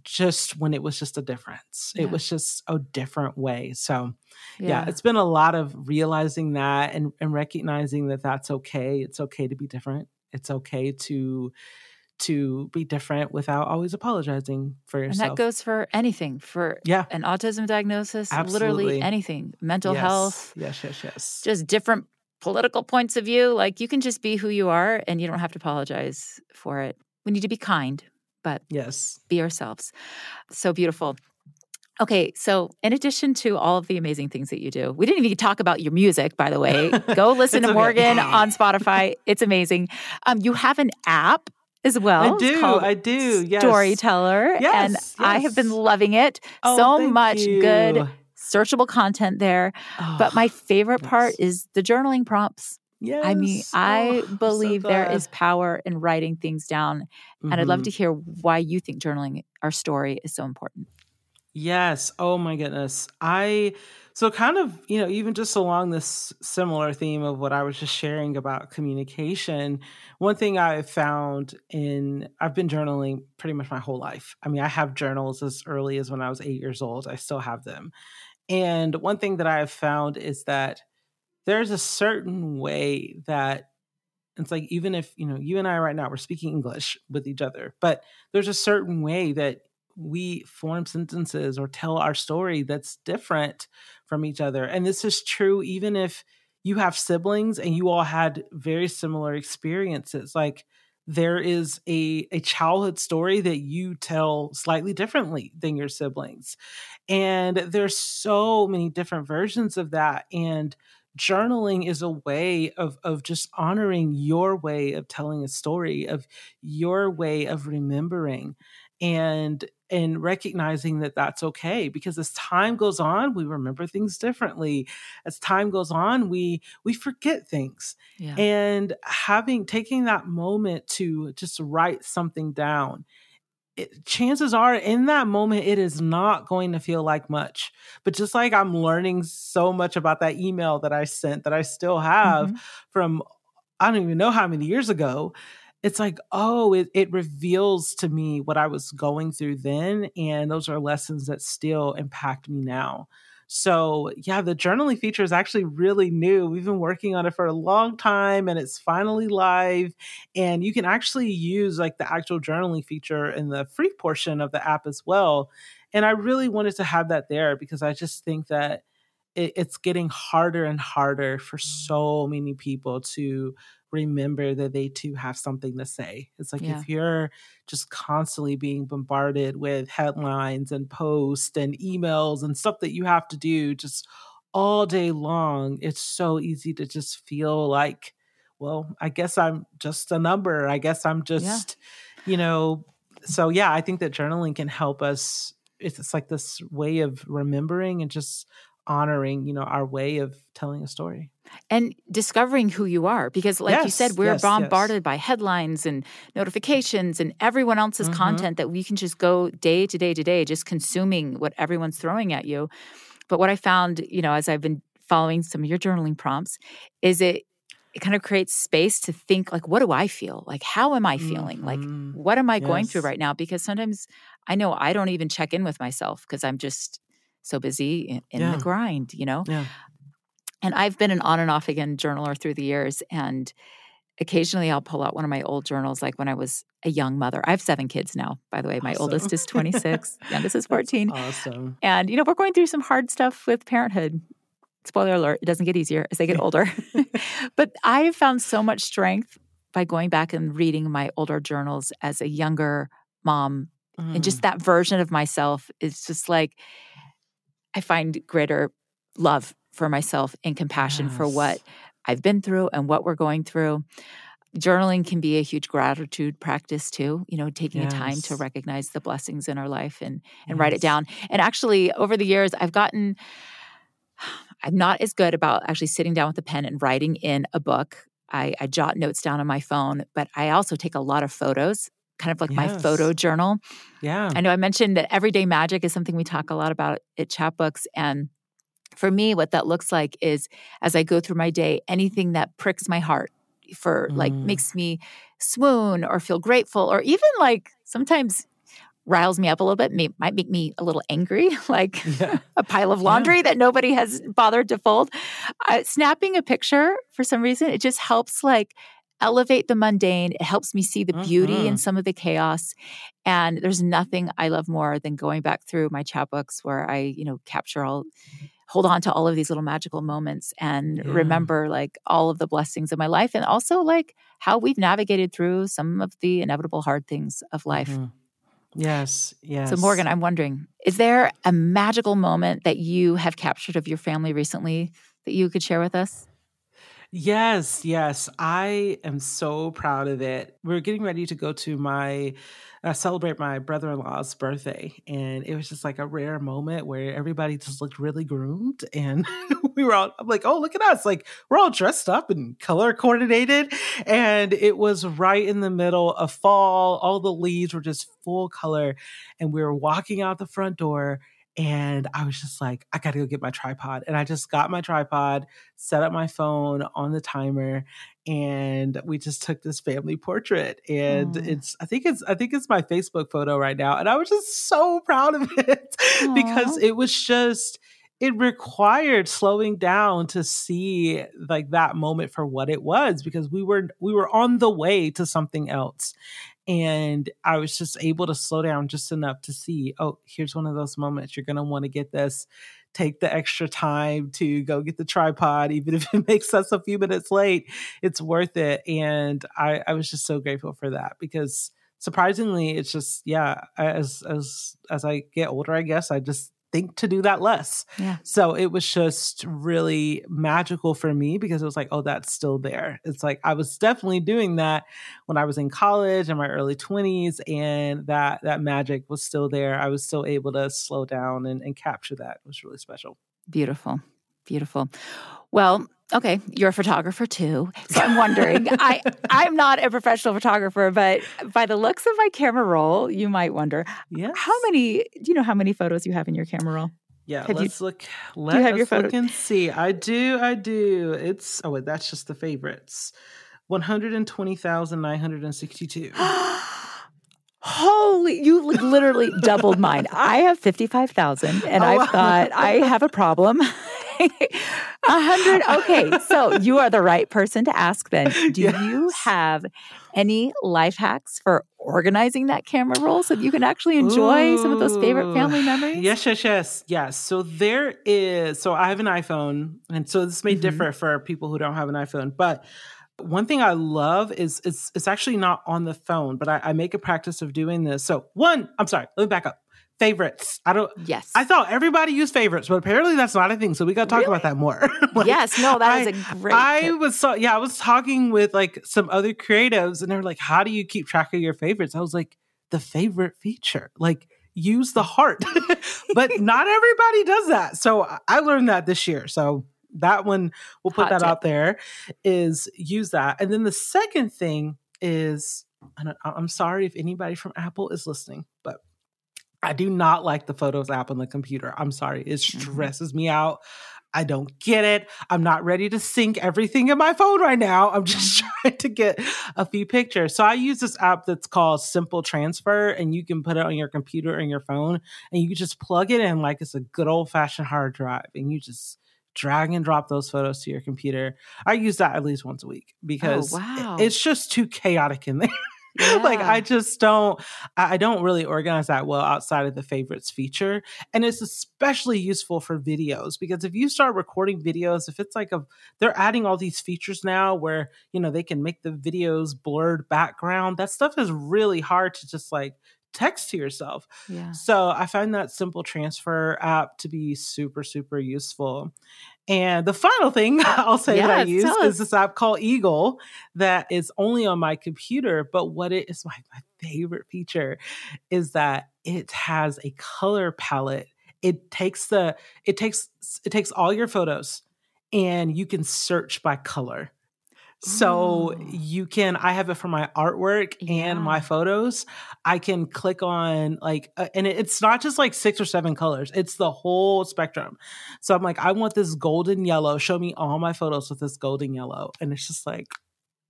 just when it was just a difference? Yeah. It was just a different way. So, yeah. yeah. it's been a lot of realizing that and, and recognizing that that's okay. It's okay to be different. It's okay to to be different without always apologizing for yourself. And that goes for anything, for yeah. an autism diagnosis, Absolutely. literally anything, mental yes. health. Yes, yes, yes. Just different political points of view. Like you can just be who you are and you don't have to apologize for it. We need to be kind, but yes, be ourselves. So beautiful. Okay, so in addition to all of the amazing things that you do, we didn't even talk about your music, by the way. Go listen to okay. Morgan on Spotify. It's amazing. Um, you have an app as well. I do. I do. Yes. Storyteller. Yes, and yes. I have been loving it. Oh, so much you. good searchable content there. Oh, but my favorite yes. part is the journaling prompts. Yes. I mean, I oh, believe so there is power in writing things down. mm-hmm. And I'd love to hear why you think journaling our story is so important. Yes. Oh my goodness. I so kind of, you know, even just along this similar theme of what I was just sharing about communication, one thing I found in I've been journaling pretty much my whole life. I mean, I have journals as early as when I was 8 years old. I still have them. And one thing that I have found is that there's a certain way that it's like even if you know you and I right now we're speaking English with each other, but there's a certain way that we form sentences or tell our story that's different from each other. And this is true even if you have siblings and you all had very similar experiences. Like there is a, a childhood story that you tell slightly differently than your siblings. And there's so many different versions of that. And journaling is a way of of just honoring your way of telling a story of your way of remembering and and recognizing that that's okay because as time goes on we remember things differently as time goes on we we forget things yeah. and having taking that moment to just write something down it, chances are in that moment it is not going to feel like much but just like i'm learning so much about that email that i sent that i still have mm-hmm. from i don't even know how many years ago it's like, oh, it, it reveals to me what I was going through then. And those are lessons that still impact me now. So, yeah, the journaling feature is actually really new. We've been working on it for a long time and it's finally live. And you can actually use like the actual journaling feature in the free portion of the app as well. And I really wanted to have that there because I just think that it, it's getting harder and harder for mm. so many people to remember that they too have something to say. It's like yeah. if you're just constantly being bombarded with headlines and posts and emails and stuff that you have to do just all day long, it's so easy to just feel like, well, I guess I'm just a number. I guess I'm just, yeah. you know. So, yeah, I think that journaling can help us. It's, it's like this way of remembering and just honoring, you know, our way of telling a story. And discovering who you are. Because, like yes, you said, we're yes, bombarded yes. by headlines and notifications and everyone else's mm-hmm. content that we can just go day to day to day, just consuming what everyone's throwing at you. But what I found, you know, as I've been following some of your journaling prompts, is it it kind of creates space to think like what do i feel like how am i feeling mm-hmm. like what am I going through right now? Because sometimes I know I don't even check in with myself because I'm just so busy in, in yeah. the grind, you know? Yeah. And I've been an on and off again journaler through the years. And occasionally I'll pull out one of my old journals, like when I was a young mother. I have seven kids now, by the way. My awesome. oldest is 26, youngest is 14. That's awesome. And, you know, we're going through some hard stuff with parenthood. Spoiler alert, it doesn't get easier as they get older. but I have found so much strength by going back and reading my older journals as a younger mom. Mm. And just mm. that version of myself is just like, I find greater love for myself and compassion yes. for what I've been through and what we're going through. Journaling can be a huge gratitude practice too, you know, taking yes. the time to recognize the blessings in our life and and yes. write it down. And actually over the years I've gotten I'm not as good about actually sitting down with a pen and writing in a book. I, I jot notes down on my phone, but I also take a lot of photos kind of like yes. my photo journal. Yeah. I know I mentioned that everyday magic is something we talk a lot about at Chatbooks. And for me, what that looks like is as I go through my day, anything that pricks my heart for mm. like makes me swoon or feel grateful or even like sometimes riles me up a little bit, may, might make me a little angry, like yeah. a pile of laundry yeah. that nobody has bothered to fold. Uh, snapping a picture for some reason, it just helps like elevate the mundane. It helps me see the beauty in mm-hmm. some of the chaos. And there's nothing I love more than going back through my Chatbooks where I, you know, capture all hold on to all of these little magical moments and yeah. remember like all of the blessings of my life and also like how we've navigated through some of the inevitable hard things of life. Mm-hmm. Yes, yes. So, Morgan, I'm wondering is there a magical moment that you have captured of your family recently that you could share with us? Yes, yes. I am so proud of it. We're getting ready to go to my uh, celebrate my brother in law's birthday. And it was just like a rare moment where everybody just looked really groomed. And we were all, I'm like, oh, look at us. Like, we're all dressed up and color coordinated. And it was right in the middle of fall. All the leaves were just full color. And we were walking out the front door and I was just like, I gotta go get my tripod. And I just got my tripod, set up my phone on the timer, and we just took this family portrait. And Aww. it's I think it's I think it's my Facebook photo right now. And I was just so proud of it because it was just it required slowing down to see like that moment for what it was because we were we were on the way to something else and I was just able to slow down just enough to see, oh, here's one of those moments you're going to want to get this. Take the extra time to go get the tripod, even if it makes us a few minutes late, it's worth it. And I, I was just so grateful for that because surprisingly, it's just, yeah, as, as, as I get older, I guess I just think to do that less. Yeah. So it was just really magical for me because it was like, oh, that's still there. It's like I was definitely doing that when I was in college in my early 20s, and that that magic was still there. I was still able to slow down and, and capture that. It was really special. Beautiful. Beautiful. Well, okay, you're a photographer too. So I'm wondering, I I'm not a professional photographer, but by the looks of my camera roll, you might wonder, yes. how many do you know how many photos you have in your camera roll? Yeah, have let's you, look. Let us look photo? and see. I do, I do. It's oh wait, that's just the favorites. One hundred and twenty thousand nine hundred and sixty-two. Holy, you literally doubled mine. I have 55,000 and oh, I wow. thought I have a problem. A hundred. Okay, so you are the right person to ask. Then, do yes. you have any life hacks for organizing that camera roll so that you can actually enjoy Ooh. some of those favorite family memories? Yes, yes, yes, yes. So there is. So I have an iPhone, and so this may mm-hmm. differ for people who don't have an iPhone, but one thing I love is it's it's actually not on the phone, but I, I, make a practice of doing this. So one, I'm sorry, let me back up favorites. I don't. Yes. I thought everybody used favorites, but apparently that's not a thing. So we got to talk really? about that more. like, yes. No, that I, is a great. I tip. was so yeah. I was talking with like some other creatives, and they're like, "How do you keep track of your favorites?" I was like, "The favorite feature, like." Use the heart, but not everybody does that. So I learned that this year. So that one, we'll put Hot that tip. out there, is use that. And then the second thing is, I'm sorry if anybody from Apple is listening, but I do not like the Photos app on the computer. I'm sorry. It mm-hmm. stresses mm-hmm. me out. I don't get it. I'm not ready to sync everything in my phone right now. I'm just trying to get a few pictures. So I use this app that's called Simple Transfer, and you can put it on your computer and your phone, and you just plug it in like it's a good old fashioned hard drive, and you just drag and drop those photos to your computer. I use that at least once a week because oh, wow. it's just too chaotic in there. Yeah. like I just don't I don't really organize that well outside of the favorites feature. And it's especially useful for videos because if you start recording videos, if it's like a they're adding all these features now where, you know, they can make the videos blurred background. That stuff is really hard to just like text to yourself. Yeah. So I find that simple transfer app to be super, super useful. And the final thing I'll say that I use is this app called Eagle that is only on my computer. But what it is my, my favorite feature is that it has a color palette. It takes the it takes it takes all your photos and you can search by color. So Ooh. you can, I have it for my artwork yeah. and my photos. I can click on like, uh, and it, it's not just like six or seven colors, it's the whole spectrum. So I'm like, I want this golden yellow. Show me all my photos with this golden yellow. And it's just like,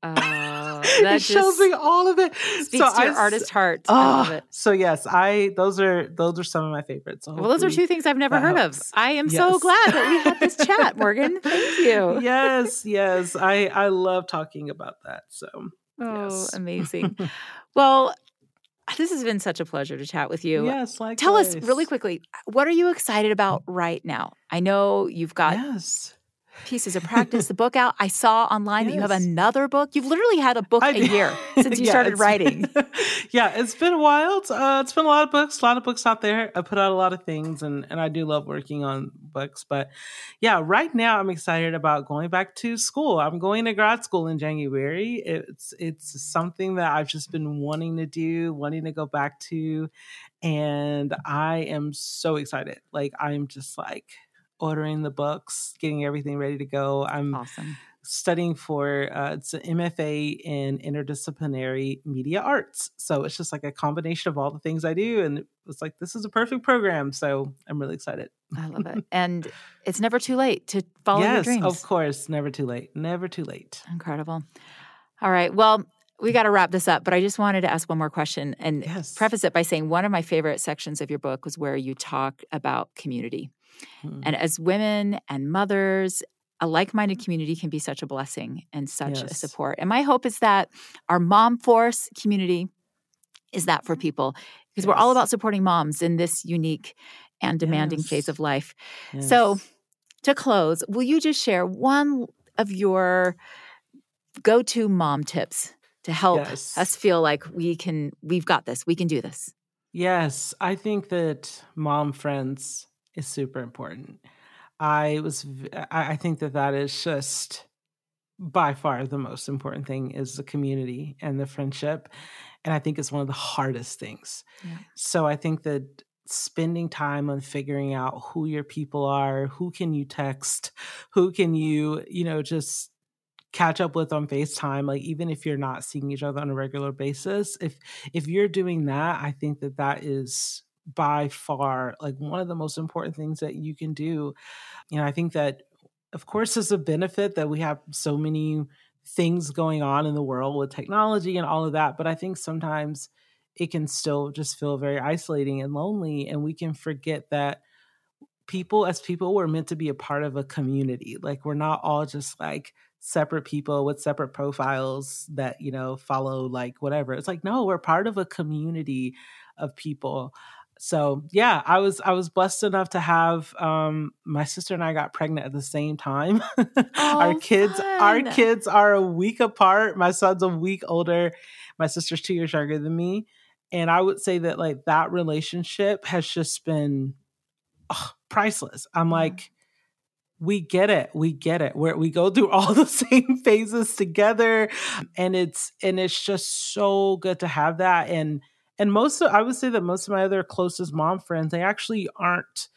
uh, that it shows me all of it. Speaks so to I, your artist heart. Oh, I love it. So yes, I those are those are some of my favorites. Well, those are two things I've never heard helps. of. I am yes. so glad that we had this chat, Morgan. Thank you. Yes, yes. I I love talking about that. So oh, yes. amazing. well, this has been such a pleasure to chat with you. Yes, like Tell us really quickly, what are you excited about right now? I know you've got yes Peace is a Practice, the book out. I saw online yes. that you have another book. You've literally had a book I, a year since you yeah, started writing. yeah, it's been wild. Uh, it's been a lot of books, a lot of books out there. I put out a lot of things, and and I do love working on books. But yeah, right now I'm excited about going back to school. I'm going to grad school in January. It's it's something that I've just been wanting to do, wanting to go back to, and I am so excited. Like I'm just like ordering the books, getting everything ready to go. I'm awesome. studying for uh, it's an MFA in interdisciplinary media arts. So it's just like a combination of all the things I do, and it's like this is a perfect program. So I'm really excited. I love it, and it's never too late to follow yes, your dreams. Of course, never too late. Never too late. Incredible. All right. Well, we got to wrap this up, but I just wanted to ask one more question and yes. preface it by saying one of my favorite sections of your book was where you talk about community. Hmm. And as women and mothers, a like minded community can be such a blessing and such yes. a support. And my hope is that our Mom Force community is that for people because yes. we're all about supporting moms in this unique and demanding yes. phase of life. So, to close, will you just share one of your go to mom tips to help us feel like we can, we've got this, we can do this? Yes, I think that mom friends is super important. I was I think that that is just by far the most important thing is the community and the friendship and I think it's one of the hardest things. Yeah. So I think that spending time on figuring out who your people are, who can you text, who can you, you know, just catch up with on FaceTime like even if you're not seeing each other on a regular basis if if you're doing that I think that that is by far like one of the most important things that you can do. You know, I think that of course there's a benefit that we have so many things going on in the world with technology and all of that, but I think sometimes it can still just feel very isolating and lonely and we can forget that people as people we're meant to be a part of a community. Like we're not all just like separate people with separate profiles that you know follow like whatever it's like no we're part of a community of people so yeah i was i was blessed enough to have um my sister and i got pregnant at the same time. Oh, our kids fun. our kids are a week apart. My son's a week older. My sister's two years younger than me. And i would say that like that relationship has just been oh, priceless. I'm like we get it. We get it. Where we go through all the same phases together. And it's and it's just so good to have that. And and most of, I would say that most of my other closest mom friends, they actually aren't.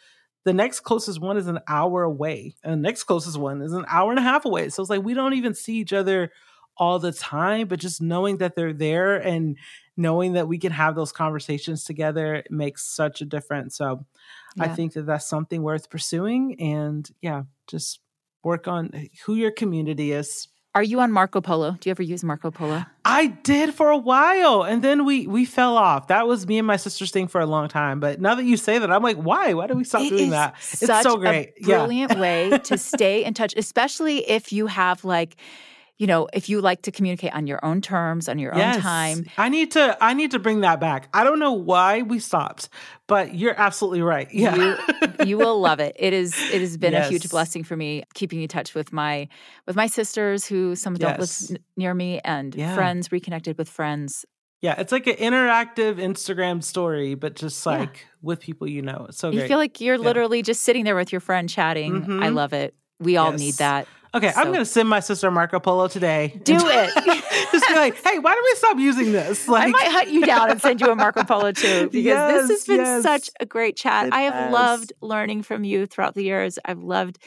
The next closest one is an hour away, and the next closest one is an hour and a half away. So it's like we don't even see each other all the time, but just knowing that they're there and knowing that we can have those conversations together makes such a difference. So yeah. I think that that's something worth pursuing. And yeah, just work on who your community is. Are you on Marco Polo? Do you ever use Marco Polo? I did for a while, and then we we fell off. That was me and my sister's thing for a long time. But now that you say that, I'm like, why? Why do we stop it doing that? It's so great. brilliant yeah. way to stay in touch, especially if you have like you know, if you like to communicate on your own terms, on your yes. own time. I need to I need to bring that back. I don't know why we stopped, but you're absolutely right. Yeah. You, you will love it. It is it has been yes. a huge blessing for me keeping in touch with my with my sisters who some don't yes. live near me and yeah. friends reconnected with friends. Yeah, it's like an interactive Instagram story, but just like yeah. with people you know. It's so you great. feel like you're yeah. literally just sitting there with your friend chatting. Mm-hmm. I love it. We all yes. need that. Okay, so. I'm going to send my sister Marco Polo today. Do it. just be like, hey, why don't we stop using this? Like, I might hunt you down and send you a Marco Polo too, because yes, this has been yes. such a great chat. I have has. loved learning from you throughout the years. I've loved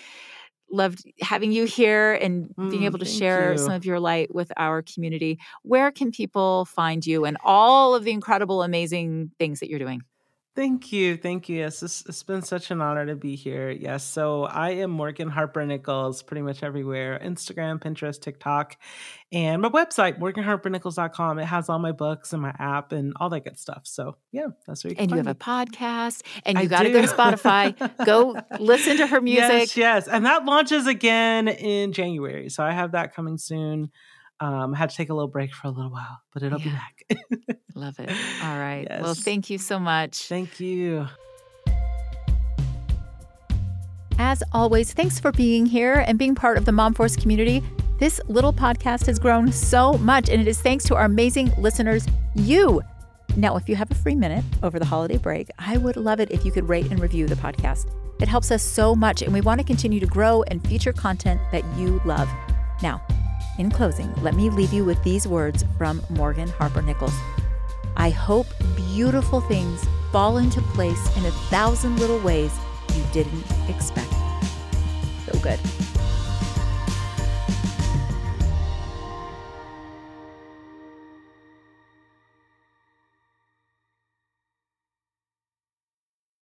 loved having you here and mm, being able to share you. some of your light with our community. Where can people find you and all of the incredible, amazing things that you're doing? Thank you. Thank you. Yes, it's, it's been such an honor to be here. Yes. So I am Morgan Harper Nichols pretty much everywhere Instagram, Pinterest, TikTok, and my website, morganharpernichols.com. It has all my books and my app and all that good stuff. So yeah, that's where you can And you have me. a podcast and you got to go to Spotify. go listen to her music. Yes, yes. And that launches again in January. So I have that coming soon. Um, I had to take a little break for a little while, but it'll yeah. be back. Love it. All right. Yes. Well, thank you so much. Thank you. As always, thanks for being here and being part of the Mom Force community. This little podcast has grown so much, and it is thanks to our amazing listeners, you. Now, if you have a free minute over the holiday break, I would love it if you could rate and review the podcast. It helps us so much, and we want to continue to grow and feature content that you love. Now, in closing, let me leave you with these words from Morgan Harper Nichols. I hope beautiful things fall into place in a thousand little ways you didn't expect. So good.